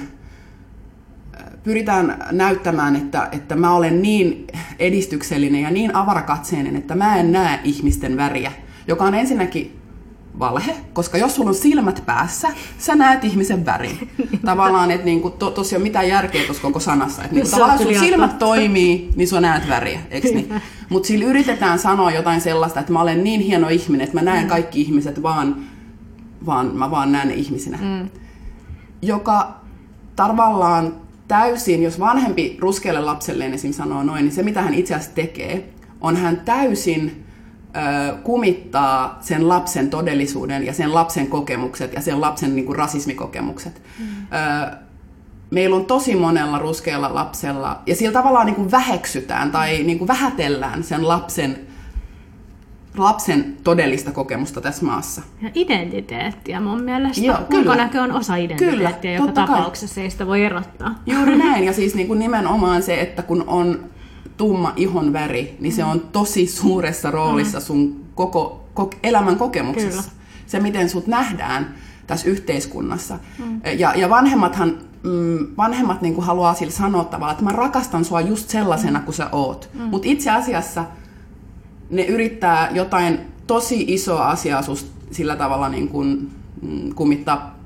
pyritään näyttämään, että, että mä olen niin edistyksellinen ja niin avarakatseinen, että mä en näe ihmisten väriä, joka on ensinnäkin valhe, koska jos sulla on silmät päässä, sä näet ihmisen värin. Tavallaan, että niinku, to, tosiaan mitään järkeä tuossa koko sanassa. Että niinku, tavallaan sun silmät toimii, niin sä näet väriä, eikö niin? Mutta sillä yritetään sanoa jotain sellaista, että mä olen niin hieno ihminen, että mä näen mm. kaikki ihmiset vaan, vaan mä vaan näen ne ihmisinä. Mm. Joka tavallaan täysin, jos vanhempi ruskealle lapselleen esim. sanoo noin, niin se mitä hän itse asiassa tekee, on hän täysin ö, kumittaa sen lapsen todellisuuden ja sen lapsen kokemukset ja sen lapsen niin kuin, rasismikokemukset. Mm. Ö, meillä on tosi monella ruskealla lapsella, ja sillä tavallaan niin kuin väheksytään tai niin kuin vähätellään sen lapsen lapsen todellista kokemusta tässä maassa. Ja identiteettiä mun mielestä. Joo, Ulkonäkö on osa identiteettiä, kyllä, joka tapauksessa kai. ei sitä voi erottaa. Juuri näin, ja siis niin kuin nimenomaan se, että kun on tumma ihon väri, niin se on tosi suuressa roolissa sun koko, koko elämän kokemuksessa. Kyllä. Se, miten sut nähdään tässä yhteiskunnassa. Mm. Ja, ja vanhemmathan mm, vanhemmat niin kuin haluaa sillä sanoa tavallaan, että mä rakastan sua just sellaisena kuin sä oot. Mm. Mutta itse asiassa ne yrittää jotain tosi isoa asiaa susta sillä tavalla niin kuin, mm, kumittaa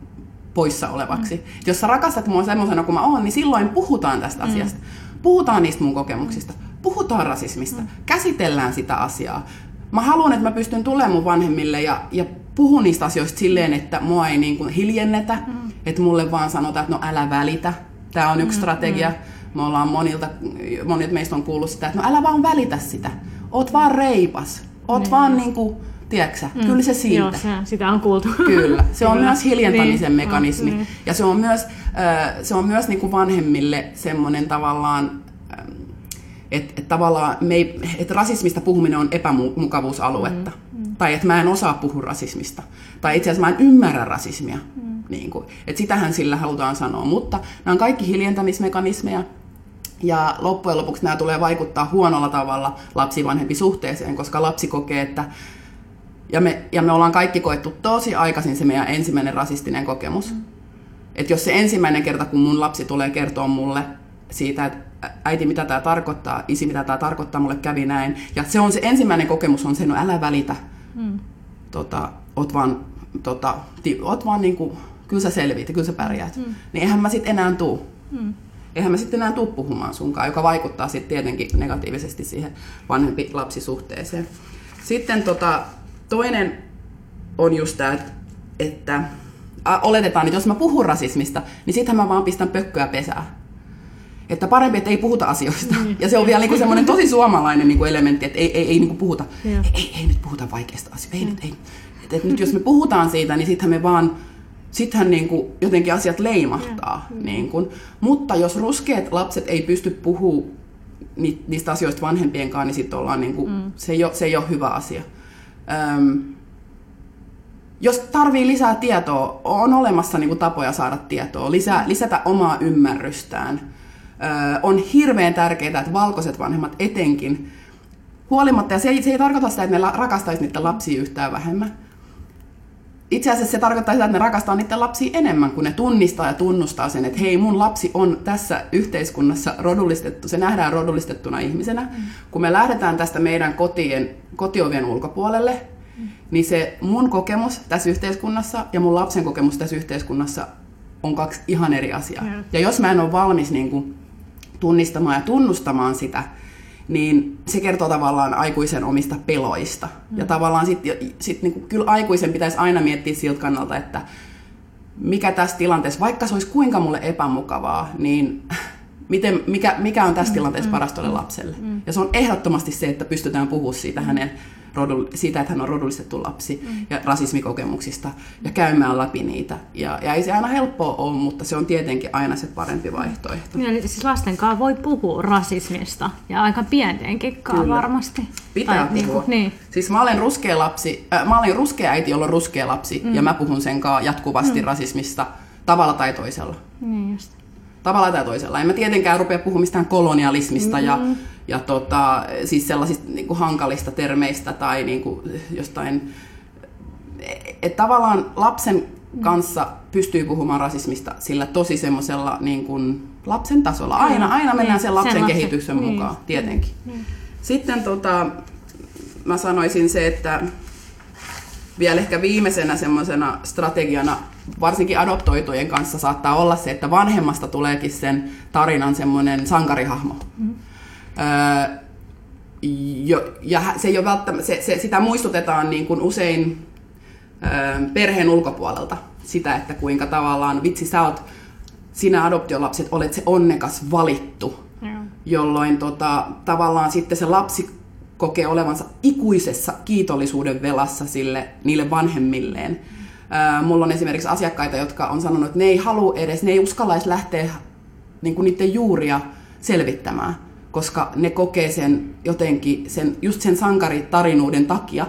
poissa olevaksi. Mm. Jos sä rakastat mua semmoisena kuin mä oon, niin silloin puhutaan tästä mm. asiasta. Puhutaan niistä mun kokemuksista. Puhutaan rasismista. Mm. Käsitellään sitä asiaa. Mä haluan, että mä pystyn tulemaan mun vanhemmille ja, ja puhun niistä asioista silleen, että mua ei niin kuin hiljennetä. Mm. Että mulle vaan sanotaan, että no älä välitä. Tämä on yksi mm. strategia. Mm. Me ollaan monilta, monilta meistä on kuullut sitä, että no älä vaan välitä sitä oot vaan reipas. Oot niin. vaan niinku, tiedätkö mm. kyllä se siitä. Joo, se, sitä on kuultu. Kyllä, se on myös hiljentämisen niin. mekanismi. Niin. Ja se on myös, se on myös niinku vanhemmille semmoinen tavallaan, että et tavallaan me ei, et rasismista puhuminen on epämukavuusaluetta. Mm. Mm. Tai että mä en osaa puhua rasismista. Tai itse asiassa mä en ymmärrä rasismia. Mm. Niin kuin, että sitähän sillä halutaan sanoa. Mutta nämä on kaikki hiljentämismekanismeja. Ja loppujen lopuksi nämä tulee vaikuttaa huonolla tavalla lapsi-vanhempi suhteeseen, koska lapsi kokee, että ja me, ja me ollaan kaikki koettu tosi aikaisin se meidän ensimmäinen rasistinen kokemus. Mm. Että jos se ensimmäinen kerta, kun mun lapsi tulee kertoa mulle siitä, että äiti, mitä tämä tarkoittaa, isi, mitä tämä tarkoittaa, mulle kävi näin. Ja se on se ensimmäinen kokemus, on se, no älä välitä. Mm. Tota, oot vaan, tota, ti, oot vaan niinku, kyllä sä selviit ja kyllä sä pärjäät. Mm. Niin eihän mä sit enää tuu. Mm eihän mä sitten enää tuu puhumaan sunkaan, joka vaikuttaa sitten tietenkin negatiivisesti siihen vanhempi-lapsisuhteeseen. Sitten tota, toinen on just tämä, että, oletetaan, että jos mä puhun rasismista, niin sittenhän mä vaan pistän pökköä pesää. Että parempi, että ei puhuta asioista. Mm. Ja se on vielä niinku semmoinen tosi suomalainen niinku elementti, että ei, ei, ei niinku puhuta, ei, ei, ei, nyt puhuta vaikeista asioista. Ei, mm. nyt, ei. Et, et nyt jos me puhutaan siitä, niin sittenhän me vaan sittenhän niin kuin jotenkin asiat leimahtaa. Mm. Niin kuin. Mutta jos ruskeat lapset ei pysty puhumaan niistä asioista vanhempien kanssa, niin sit ollaan niin kuin, mm. se, ei ole, se ei ole hyvä asia. Öm, jos tarvii lisää tietoa, on olemassa niin kuin tapoja saada tietoa, lisää, lisätä omaa ymmärrystään. Ö, on hirveän tärkeää, että valkoiset vanhemmat etenkin, huolimatta, ja se ei, se ei tarkoita sitä, että me rakastaisi niitä lapsia yhtään vähemmän, itse asiassa se tarkoittaa sitä, että ne rakastaa niiden lapsia enemmän, kun ne tunnistaa ja tunnustaa sen, että hei, mun lapsi on tässä yhteiskunnassa rodullistettu, se nähdään rodullistettuna ihmisenä. Mm. Kun me lähdetään tästä meidän kotien, kotiovien ulkopuolelle, mm. niin se mun kokemus tässä yhteiskunnassa ja mun lapsen kokemus tässä yhteiskunnassa on kaksi ihan eri asiaa. Mm. Ja jos mä en ole valmis niin kuin, tunnistamaan ja tunnustamaan sitä, niin se kertoo tavallaan aikuisen omista peloista. Mm. Ja tavallaan sitten sit niinku, kyllä aikuisen pitäisi aina miettiä siltä kannalta, että mikä tässä tilanteessa, vaikka se olisi kuinka mulle epämukavaa, niin miten, mikä, mikä on tässä mm, tilanteessa mm, paras tuolle mm, lapselle. Mm. Ja se on ehdottomasti se, että pystytään puhumaan siitä hänen rodu, siitä, että hän on rodullistettu lapsi mm. ja rasismikokemuksista ja käymään läpi niitä. Ja, ja ei se aina helppoa ole, mutta se on tietenkin aina se parempi vaihtoehto. Ja, siis lasten kanssa voi puhua rasismista ja aika pientenkin Kyllä. varmasti. Pitää tai, puhua. Niin, niin. Siis mä olen ruskea lapsi, äh, mä olen ruskea äiti, jolla on ruskea lapsi mm. ja mä puhun sen kanssa jatkuvasti mm. rasismista tavalla tai toisella. Niin just tavalla tai toisella. En mä tietenkään rupea puhumaan mistään kolonialismista mm. ja, ja tota, siis sellaisista niin kuin hankalista termeistä tai niin kuin jostain... Että tavallaan lapsen kanssa pystyy puhumaan rasismista sillä tosi semmoisella niin kuin lapsen tasolla. Aina, aina mennään Niin, sen lapsen sen lapsen- kehityksen niin. mukaan, tietenkin. Sitten tota, mä sanoisin se, että vielä ehkä viimeisenä semmoisena strategiana, varsinkin adoptoitujen kanssa saattaa olla se, että vanhemmasta tuleekin sen tarinan semmoinen sankarihahmo. Mm. Öö, jo, ja se ei ole välttämättä, se, se, sitä muistutetaan niin kuin usein öö, perheen ulkopuolelta. Sitä, että kuinka tavallaan, vitsi sä oot, sinä adoptiolapset olet se onnekas valittu Joo. jolloin tota, tavallaan sitten se lapsi kokee olevansa ikuisessa kiitollisuuden velassa sille, niille vanhemmilleen. Ää, mulla on esimerkiksi asiakkaita, jotka on sanonut, että ne ei halua edes, ne ei uskalla edes lähteä niin kuin niiden juuria selvittämään, koska ne kokee sen jotenkin, sen, just sen sankaritarinuuden takia,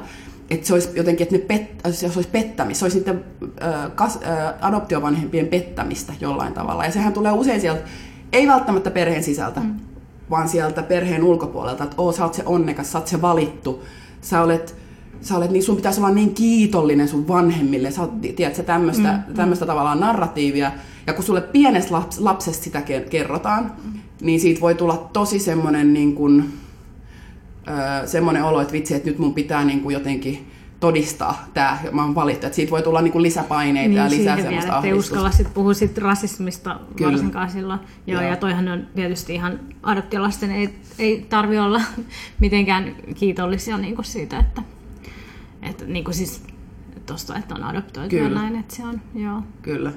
että se olisi jotenkin, että ne pet, se olisi pettämistä, se olisi niiden ö, kas, ö, adoptiovanhempien pettämistä jollain tavalla. Ja sehän tulee usein sieltä, ei välttämättä perheen sisältä, mm. vaan sieltä perheen ulkopuolelta, että oo, sä oot se onnekas, sä oot se valittu, sä olet, sä olet niin, sun pitäisi olla niin kiitollinen sun vanhemmille, sä oot, tiedätkö, tämmöistä, mm. tämmöistä tavallaan narratiivia, ja kun sulle pienestä laps, lapsesta sitä ke- kerrotaan, mm. niin siitä voi tulla tosi semmoinen niin kuin, öö, semmoinen olo, että vitsi, että nyt mun pitää niin kuin jotenkin todistaa tämä, mä oon valittu, että siitä voi tulla niin kuin lisäpaineita Niin, ja lisää semmoista vielä, ahdistusta. uskalla sit puhua sit rasismista Kyllä. varsinkaan silloin. Joo, Joo. ja toihan on tietysti ihan adoptiolasten ei, ei tarvi olla mitenkään kiitollisia niin kuin siitä, että, että niin kuin siis tosta, että on adoptoitu ja Kyllä. näin, että se on, joo. Kyllä.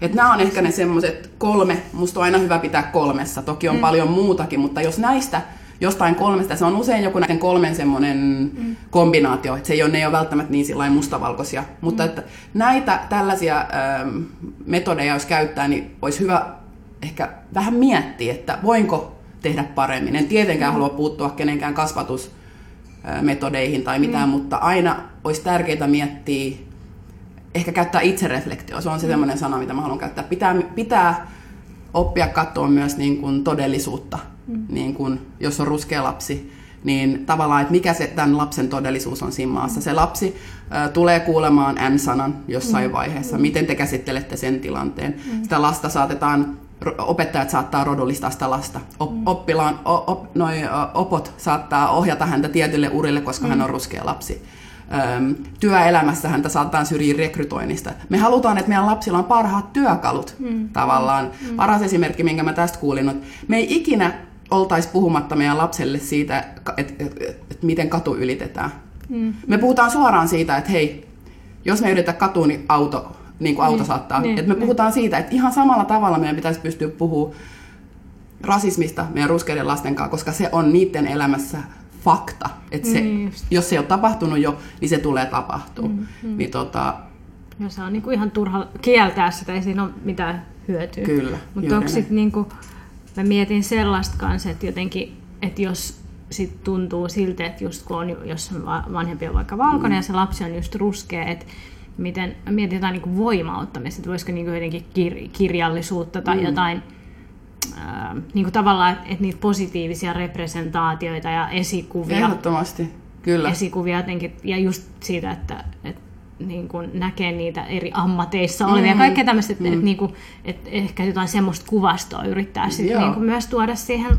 Et nämä on ehkä ne semmoiset kolme, musta on aina hyvä pitää kolmessa. Toki on mm. paljon muutakin, mutta jos näistä jostain kolmesta, se on usein joku näiden kolmen semmoinen mm. kombinaatio, että se ei ole, ne ei ole välttämättä niin sillain mustavalkoisia. Mutta että näitä tällaisia ähm, metodeja, jos käyttää, niin olisi hyvä ehkä vähän miettiä, että voinko tehdä paremmin. En tietenkään halua puuttua kenenkään kasvatusmetodeihin tai mitään, mm. mutta aina olisi tärkeää miettiä ehkä käyttää itsereflektio. Se on se mm. sellainen sana, mitä mä haluan käyttää. Pitää, pitää oppia katsoa myös niin kuin todellisuutta. Mm. Niin kuin, jos on ruskea lapsi, niin tavallaan, että mikä se tämän lapsen todellisuus on siinä maassa. Se lapsi äh, tulee kuulemaan N-sanan jossain mm. vaiheessa. Miten te käsittelette sen tilanteen? Mm. Sitä lasta saatetaan, opettajat saattaa rodullistaa sitä lasta. Mm. oppilaan, op, noi, opot saattaa ohjata häntä tietylle urille, koska mm. hän on ruskea lapsi Öm, työelämässä häntä saattaa syrjiä rekrytoinnista. Me halutaan, että meidän lapsilla on parhaat työkalut mm. tavallaan. Mm. Paras esimerkki, minkä mä tästä kuulin, että me ei ikinä oltaisi puhumatta meidän lapselle siitä, että et, et, et, miten katu ylitetään. Mm. Me puhutaan suoraan siitä, että hei, jos me yritetään katua, niin auto, niin kuin auto Niin, saattaa. niin, että me niin. puhutaan siitä, että ihan samalla tavalla meidän pitäisi pystyä puhumaan rasismista meidän ruskeiden lasten kanssa, koska se on niiden elämässä fakta. Että se, Niin just. jos se ei ole tapahtunut jo, niin se tulee tapahtuu. Mm, mm. Niin tota, Ja se on niinku ihan turha kieltää sitä, ei siinä ole mitään hyötyä. Kyllä, Mutta onko sitten niinku, mä mietin sellaista kanssa, että jotenkin, että jos sit tuntuu siltä, että just kun on, jos on vanhempi on vaikka valkoinen mm. ja se lapsi on just ruskea, että miten mietitään niinku voimauttamista, että voisiko niinku jotenkin kir- kirjallisuutta tai mm. jotain ää, niinku tavallaan, että et niitä positiivisia representaatioita ja esikuvia ehdottomasti, kyllä. esikuvia jotenkin, ja just siitä, että, että niin kuin näkee niitä eri ammateissa olevia, mm. kaikkea tämmöistä, että, mm. että, niin kuin, että ehkä jotain semmoista kuvastoa yrittää sitten niin kuin myös tuoda siihen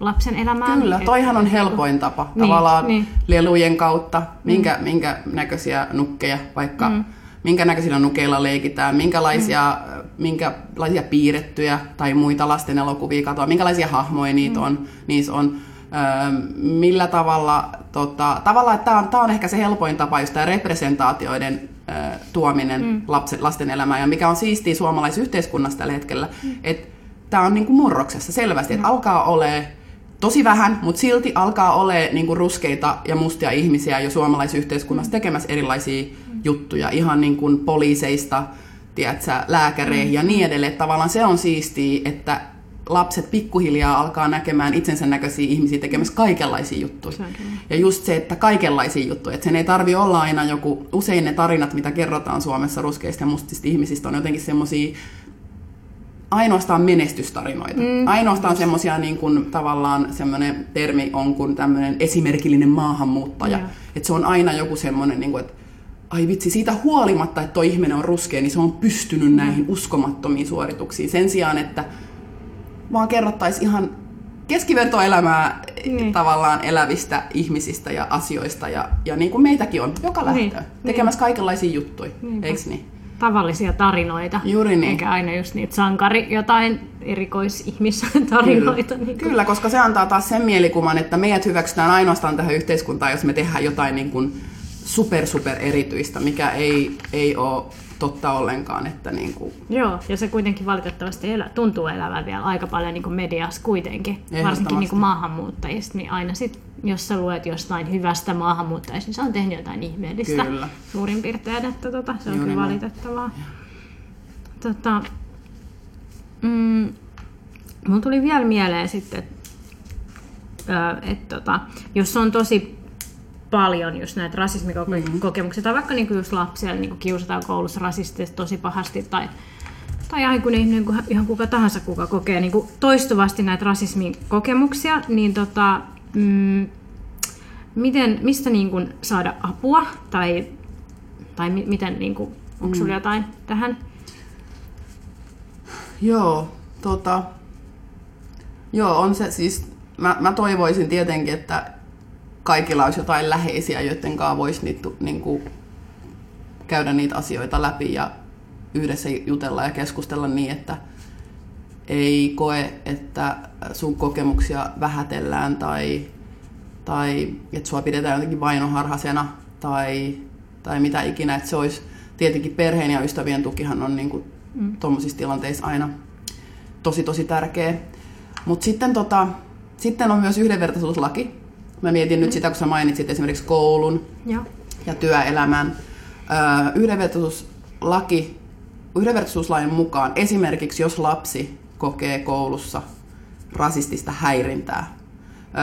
lapsen elämään. Kyllä, Et- toihan on helpoin tapa. Niin, Tavallaan niin. lelujen kautta, minkä, mm. minkä näköisiä nukkeja vaikka, mm. minkä näköisillä nukeilla leikitään, minkälaisia, mm. minkälaisia piirrettyjä tai muita lasten elokuvia katoa, minkälaisia hahmoja niitä mm. on, niissä on. Öö, millä tavalla, tota, tavallaan, tämä on, tää on ehkä se helpoin tapa, just tämä representaatioiden ö, tuominen mm. lapsen, lasten elämään, ja mikä on siistiä suomalaisessa yhteiskunnassa tällä hetkellä, mm. että tämä on niinku murroksessa selvästi, että alkaa olemaan tosi vähän, mutta silti alkaa olemaan niinku ruskeita ja mustia ihmisiä jo suomalaisessa yhteiskunnassa tekemässä erilaisia juttuja, ihan niin kuin poliiseista, tiedätkö, lääkäreihin ja niin edelleen. Tavallaan se on siistiä, että lapset pikkuhiljaa alkaa näkemään itsensä näköisiä ihmisiä tekemässä kaikenlaisia juttuja. Ja just se, että kaikenlaisia juttuja, että sen ei tarvi olla aina joku, usein ne tarinat, mitä kerrotaan Suomessa ruskeista ja mustista ihmisistä, on jotenkin semmoisia ainoastaan menestystarinoita. Mm. Ainoastaan semmoisia niin kuin tavallaan semmoinen termi on kuin tämmöinen esimerkillinen maahanmuuttaja. Joo. Että se on aina joku semmoinen, niin kuin, että ai vitsi, siitä huolimatta, että tuo ihminen on ruskea, niin se on pystynyt näihin uskomattomiin suorituksiin. Sen sijaan, että vaan kerrottaisiin ihan keskivertoelämää niin. tavallaan elävistä ihmisistä ja asioista, ja, ja niin kuin meitäkin on, joka lähtee niin. tekemässä niin. kaikenlaisia juttuja, Niinpä. eikö niin? Tavallisia tarinoita, Juuri niin. eikä aina just niitä sankari, jotain erikoisihmistarinoita. Kyllä. Niin kuin. Kyllä, koska se antaa taas sen mielikuvan, että meidät hyväksytään ainoastaan tähän yhteiskuntaan, jos me tehdään jotain niin kuin super super erityistä, mikä ei, ei ole totta ollenkaan. Että niin kuin... Joo, ja se kuitenkin valitettavasti elä, tuntuu elävän vielä aika paljon niin kuin mediassa kuitenkin, varsinkin niin kuin maahanmuuttajista, niin aina sit, jos sä luet jostain hyvästä maahanmuuttajista, niin se on tehnyt jotain ihmeellistä Kyllä. suurin piirtein, että tota, se on Juuri kyllä valitettavaa. Tota, mm, tuli vielä mieleen sitten, että et, tota, jos on tosi paljon just näitä rasismikokemuksia, tai vaikka niinku just lapsia niinku kiusataan koulussa rasistisesti tosi pahasti, tai, tai aikuinen ihminen, niin ihan kuka tahansa, kuka kokee niinku toistuvasti näitä rasismikokemuksia, niin tota, mm, miten, mistä niinku saada apua, tai, tai mi, miten, niinku, onko sinulla mm. jotain tähän? Joo, tota, joo, on se siis, mä, mä toivoisin tietenkin, että kaikilla olisi jotain läheisiä, joiden kanssa voisi niitä, niin kuin, käydä niitä asioita läpi ja yhdessä jutella ja keskustella niin, että ei koe, että sun kokemuksia vähätellään tai, tai että sua pidetään jotenkin vainoharhaisena tai, tai mitä ikinä. Että se olisi tietenkin perheen ja ystävien tukihan on niin kuin, mm. tuommoisissa tilanteissa aina tosi tosi tärkeä. Mutta sitten, tota, sitten on myös yhdenvertaisuuslaki, Mä mietin nyt sitä, kun sä mainitsit esimerkiksi koulun ja, ja työelämän. yhdenvertaisuuslaki, yhdenvertaisuuslain mukaan esimerkiksi jos lapsi kokee koulussa rasistista häirintää.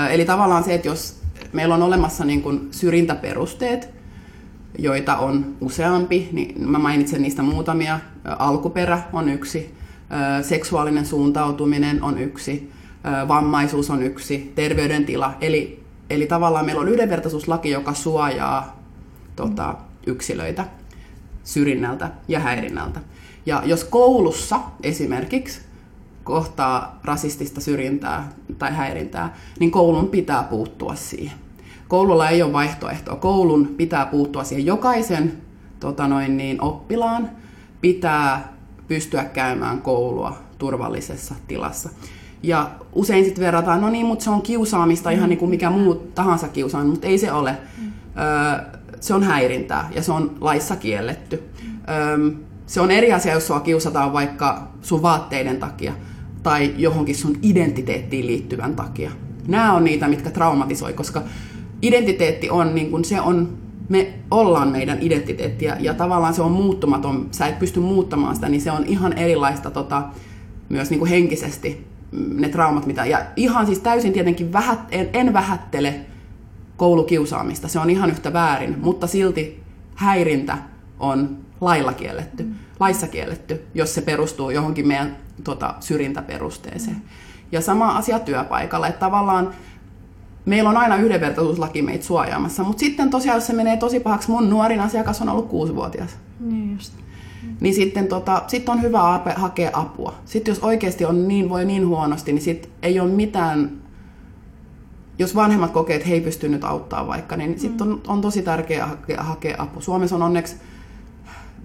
Eli tavallaan se, että jos meillä on olemassa niin kuin syrjintäperusteet, joita on useampi, niin mä mainitsen niistä muutamia. Alkuperä on yksi, seksuaalinen suuntautuminen on yksi, vammaisuus on yksi, terveydentila. Eli Eli tavallaan meillä on yhdenvertaisuuslaki, joka suojaa tota, yksilöitä syrjinnältä ja häirinnältä. Ja jos koulussa esimerkiksi kohtaa rasistista syrjintää tai häirintää, niin koulun pitää puuttua siihen. Koululla ei ole vaihtoehtoa. Koulun pitää puuttua siihen. Jokaisen tota noin, niin, oppilaan pitää pystyä käymään koulua turvallisessa tilassa. Ja usein sitten verrataan, no niin, mutta se on kiusaamista ihan niin kuin mikä muu tahansa kiusaaminen, mutta ei se ole. Mm. se on häirintää ja se on laissa kielletty. se on eri asia, jos sua kiusataan vaikka sun vaatteiden takia tai johonkin sun identiteettiin liittyvän takia. Nämä on niitä, mitkä traumatisoi, koska identiteetti on, niin kuin se on, me ollaan meidän identiteettiä ja tavallaan se on muuttumaton, sä et pysty muuttamaan sitä, niin se on ihan erilaista tota, myös niin kuin henkisesti ne traumat, mitä... Ja ihan siis täysin tietenkin vähät, en, en vähättele koulukiusaamista, se on ihan yhtä väärin, mutta silti häirintä on lailla kielletty, mm. laissa kielletty, jos se perustuu johonkin meidän tota, syrjintäperusteeseen. Mm. Ja sama asia työpaikalla, että tavallaan meillä on aina yhdenvertaisuuslaki meitä suojaamassa, mutta sitten tosiaan, jos se menee tosi pahaksi, mun nuorin asiakas on ollut kuusivuotias. Niin just niin sitten tota, sit on hyvä ape, hakea apua. Sitten jos oikeasti on niin, voi niin huonosti, niin sit ei ole mitään, jos vanhemmat kokee, että he ei pysty nyt auttaa vaikka, niin mm. sitten on, on tosi tärkeää hakea, hakea apu. Suomessa on onneksi,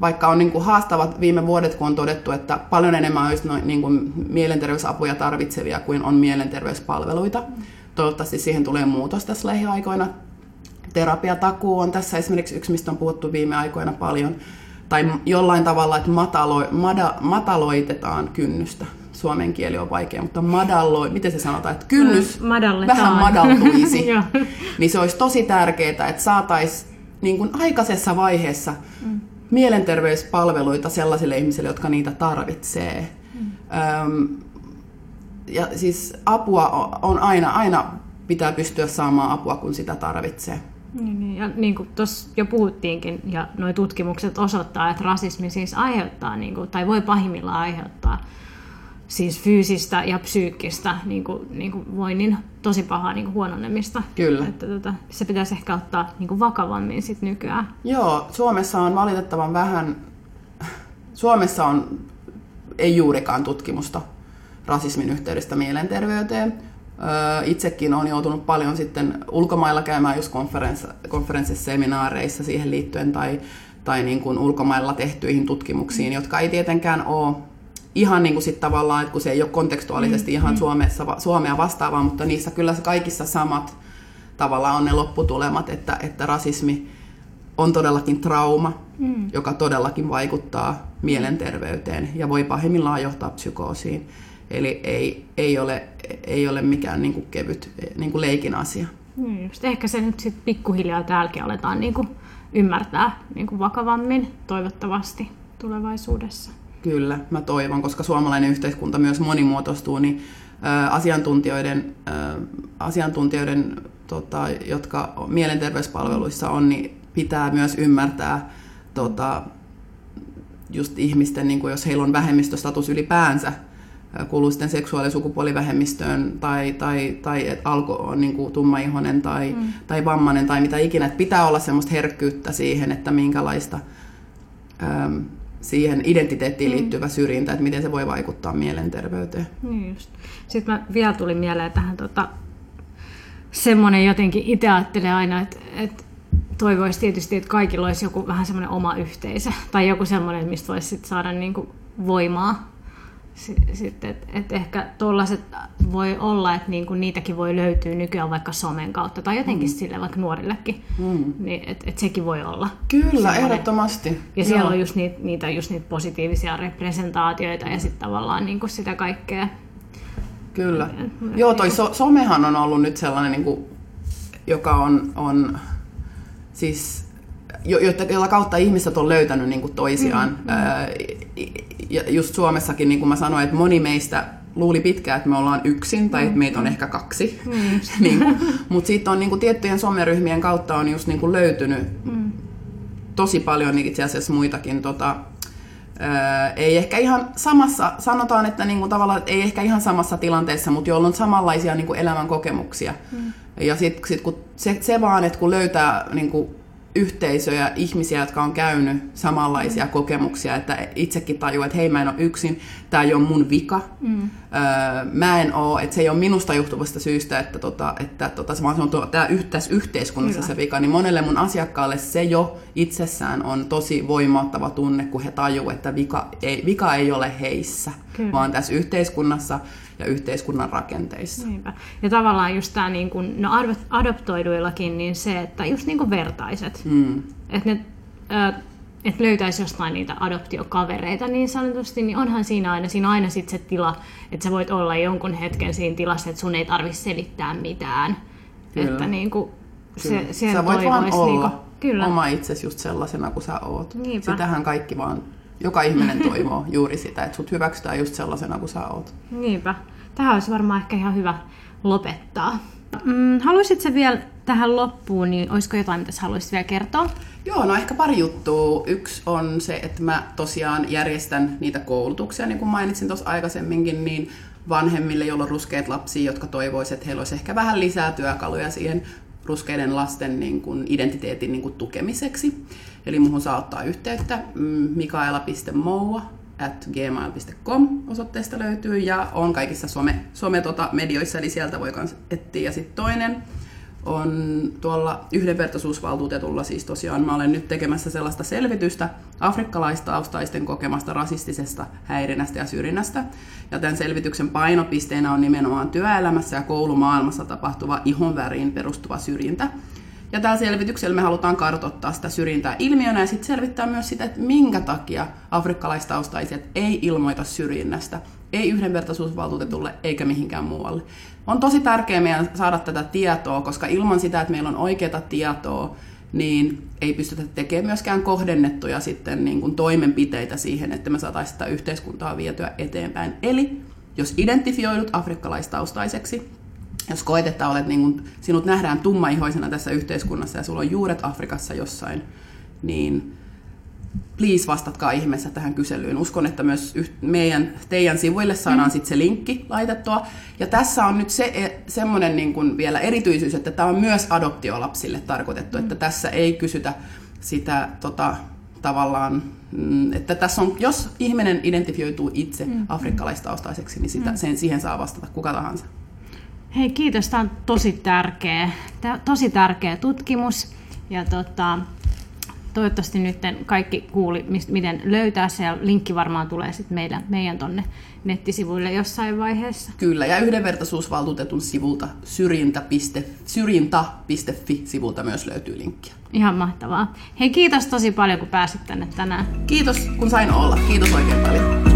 vaikka on niin kuin haastavat viime vuodet, kun on todettu, että paljon enemmän olisi noin, niin kuin mielenterveysapuja tarvitsevia kuin on mielenterveyspalveluita. Mm. Toivottavasti siihen tulee muutos tässä lähiaikoina. Terapiatakuu on tässä esimerkiksi yksi, mistä on puhuttu viime aikoina paljon tai jollain tavalla, että matalo, mada, mataloitetaan kynnystä. Suomen kieli on vaikea, mutta madalloi, miten se sanotaan, että kynnys Madalletaan. vähän madaltuisi. niin se olisi tosi tärkeää, että saataisiin niin aikaisessa vaiheessa mm. mielenterveyspalveluita sellaisille ihmisille, jotka niitä tarvitsee. Mm. Öm, ja siis apua on aina, aina pitää pystyä saamaan apua, kun sitä tarvitsee. Niin, niin. Ja niin kuin tuossa jo puhuttiinkin, ja nuo tutkimukset osoittaa, että rasismi siis aiheuttaa, niin kuin, tai voi pahimmillaan aiheuttaa siis fyysistä ja psyykkistä niin kuin, niin kuin voinnin tosi pahaa niin kuin huononemista. Kyllä. Että tota, se pitäisi ehkä ottaa niin kuin vakavammin sit nykyään. Joo, Suomessa on valitettavan vähän, Suomessa on ei juurikaan tutkimusta rasismin yhteydestä mielenterveyteen. Itsekin olen joutunut paljon sitten ulkomailla käymään just konferenssissa, seminaareissa siihen liittyen tai, tai niin kuin ulkomailla tehtyihin tutkimuksiin, jotka ei tietenkään ole ihan niin kuin sit tavallaan, että kun se ei ole kontekstuaalisesti mm, ihan mm. Suomessa, Suomea vastaavaa, mutta niissä kyllä kaikissa samat tavallaan on ne lopputulemat, että, että rasismi on todellakin trauma, mm. joka todellakin vaikuttaa mielenterveyteen ja voi pahimmillaan johtaa psykoosiin. Eli ei, ei, ole, ei ole mikään niin kuin kevyt niin kuin leikin asia. Mm, just ehkä se nyt sitten pikkuhiljaa täälläkin aletaan niin kuin ymmärtää niin kuin vakavammin toivottavasti tulevaisuudessa. Kyllä, mä toivon, koska suomalainen yhteiskunta myös monimuotoistuu, niin asiantuntijoiden, asiantuntijoiden tota, jotka mielenterveyspalveluissa on, niin pitää myös ymmärtää tota, just ihmisten, niin kuin jos heillä on vähemmistöstatus ylipäänsä, kuuluu sitten seksuaali- ja sukupuolivähemmistöön tai, tai, tai että alko on niin kuin tummaihoinen tai, mm. tai vammainen tai mitä ikinä. Että pitää olla semmoista herkkyyttä siihen, että minkälaista äm, siihen identiteettiin mm. liittyvä syrjintä, että miten se voi vaikuttaa mielenterveyteen. Niin just. Sitten mä vielä tuli mieleen tähän tota, semmoinen jotenkin, itse ajattelen aina, että, että toivoisi tietysti, että kaikilla olisi joku vähän semmoinen oma yhteisö tai joku semmoinen, mistä voisi sit saada niinku voimaa. Sitten, että et ehkä tuollaiset voi olla, että niinku niitäkin voi löytyä nykyään vaikka somen kautta tai jotenkin mm. sille vaikka nuorillekin, mm. niin että et sekin voi olla. Kyllä, semmoinen. ehdottomasti. Ja siellä Joo. on just niitä, niitä, just niitä positiivisia representaatioita ja sitten tavallaan niinku sitä kaikkea. Kyllä. Joo, toi so- somehan on ollut nyt sellainen, niinku, joka on, on siis jota kautta ihmiset on löytänyt niin kuin toisiaan. Mm-hmm. Ja just Suomessakin, niin kuin mä sanoin, että moni meistä luuli pitkään, että me ollaan yksin tai että meitä on ehkä kaksi. Mm. niin Mutta sitten on niin kuin, tiettyjen someryhmien kautta on just niin kuin, löytynyt mm. tosi paljon itse asiassa muitakin tota, Öö, ei ehkä ihan samassa, sanotaan, että niinku tavallaan että ei ehkä ihan samassa tilanteessa, mutta joilla on samanlaisia niinku elämän kokemuksia. Mm. Ja sitten sit, kun se, se vaan, että kun löytää niinku, yhteisöjä, ihmisiä, jotka on käynyt samanlaisia kokemuksia, että itsekin tajuu, että hei mä en ole yksin, tämä ei ole mun vika, mm. öö, mä en ole, että se ei ole minusta johtuvasta syystä, että, tota, että tota, vaan se on tuo, tämä tässä yhteiskunnassa Hyvä. se vika, niin monelle mun asiakkaalle se jo itsessään on tosi voimauttava tunne, kun he tajuu, että vika ei, vika ei ole heissä, Kyllä. vaan tässä yhteiskunnassa ja yhteiskunnan rakenteissa. Niinpä. Ja tavallaan just tämä niin kuin, no adoptoiduillakin, niin se, että just niin kuin vertaiset, mm. että ne äh, että löytäisi jostain niitä adoptiokavereita niin sanotusti, niin onhan siinä aina, siinä aina sit se tila, että sä voit olla jonkun hetken siinä tilassa, että sun ei tarvitse selittää mitään. Kyllä. Että niin kuin, se, se sä voit vaan olla niin kuin, kyllä. oma itsesi just sellaisena kuin sä oot. Niinpä. Sitähän kaikki vaan, joka ihminen toivoo juuri sitä, että sut hyväksytään just sellaisena kuin sä oot. Niinpä. Tähän olisi varmaan ehkä ihan hyvä lopettaa. Mm, haluaisitko vielä tähän loppuun, niin olisiko jotain, mitä haluaisit vielä kertoa? Joo, no ehkä pari juttua. Yksi on se, että mä tosiaan järjestän niitä koulutuksia, niin kuin mainitsin tuossa aikaisemminkin, niin vanhemmille, joilla on ruskeat lapsia, jotka toivoisivat, että heillä olisi ehkä vähän lisää työkaluja siihen ruskeiden lasten niin kuin identiteetin niin kuin tukemiseksi. Eli muuhun saa ottaa yhteyttä mm, mikaela.moua at gmail.com osoitteesta löytyy ja on kaikissa some, some tota, medioissa, eli sieltä voi myös etsiä. Ja sitten toinen on tuolla yhdenvertaisuusvaltuutetulla siis tosiaan, mä olen nyt tekemässä sellaista selvitystä afrikkalaistaustaisten kokemasta rasistisesta häirinnästä ja syrjinnästä. Ja tämän selvityksen painopisteenä on nimenomaan työelämässä ja koulumaailmassa tapahtuva ihonväriin perustuva syrjintä. Ja tällä selvityksellä me halutaan kartoittaa sitä syrjintää ilmiönä ja sitten selvittää myös sitä, että minkä takia afrikkalaistaustaiset ei ilmoita syrjinnästä, ei yhdenvertaisuusvaltuutetulle eikä mihinkään muualle. On tosi tärkeää meidän saada tätä tietoa, koska ilman sitä, että meillä on oikeaa tietoa, niin ei pystytä tekemään myöskään kohdennettuja sitten niin kuin toimenpiteitä siihen, että me saataisiin sitä yhteiskuntaa vietyä eteenpäin. Eli jos identifioidut afrikkalaistaustaiseksi, jos koet, että olet, niin kuin, sinut nähdään tummaihoisena tässä yhteiskunnassa ja sulla on juuret Afrikassa jossain, niin please vastatkaa ihmeessä tähän kyselyyn. Uskon, että myös meidän, teidän sivuille saadaan mm. sitten se linkki laitettua. Ja tässä on nyt se e, semmoinen niin kuin vielä erityisyys, että tämä on myös adoptiolapsille tarkoitettu, mm. että tässä ei kysytä sitä tota, tavallaan, mm, että tässä on, jos ihminen identifioituu itse mm. afrikkalaistaustaiseksi, niin sitä, mm. sen, siihen saa vastata kuka tahansa. Hei, kiitos. Tämä on tosi tärkeä, tosi tärkeä tutkimus. Ja tota, toivottavasti nyt kaikki kuuli, miten löytää se, ja linkki varmaan tulee sitten meidän, meidän tonne nettisivuille jossain vaiheessa. Kyllä, ja yhdenvertaisuusvaltuutetun sivulta syrjintä.fi-sivulta myös löytyy linkkiä. Ihan mahtavaa. Hei, kiitos tosi paljon, kun pääsit tänne tänään. Kiitos, kun sain olla. Kiitos oikein paljon.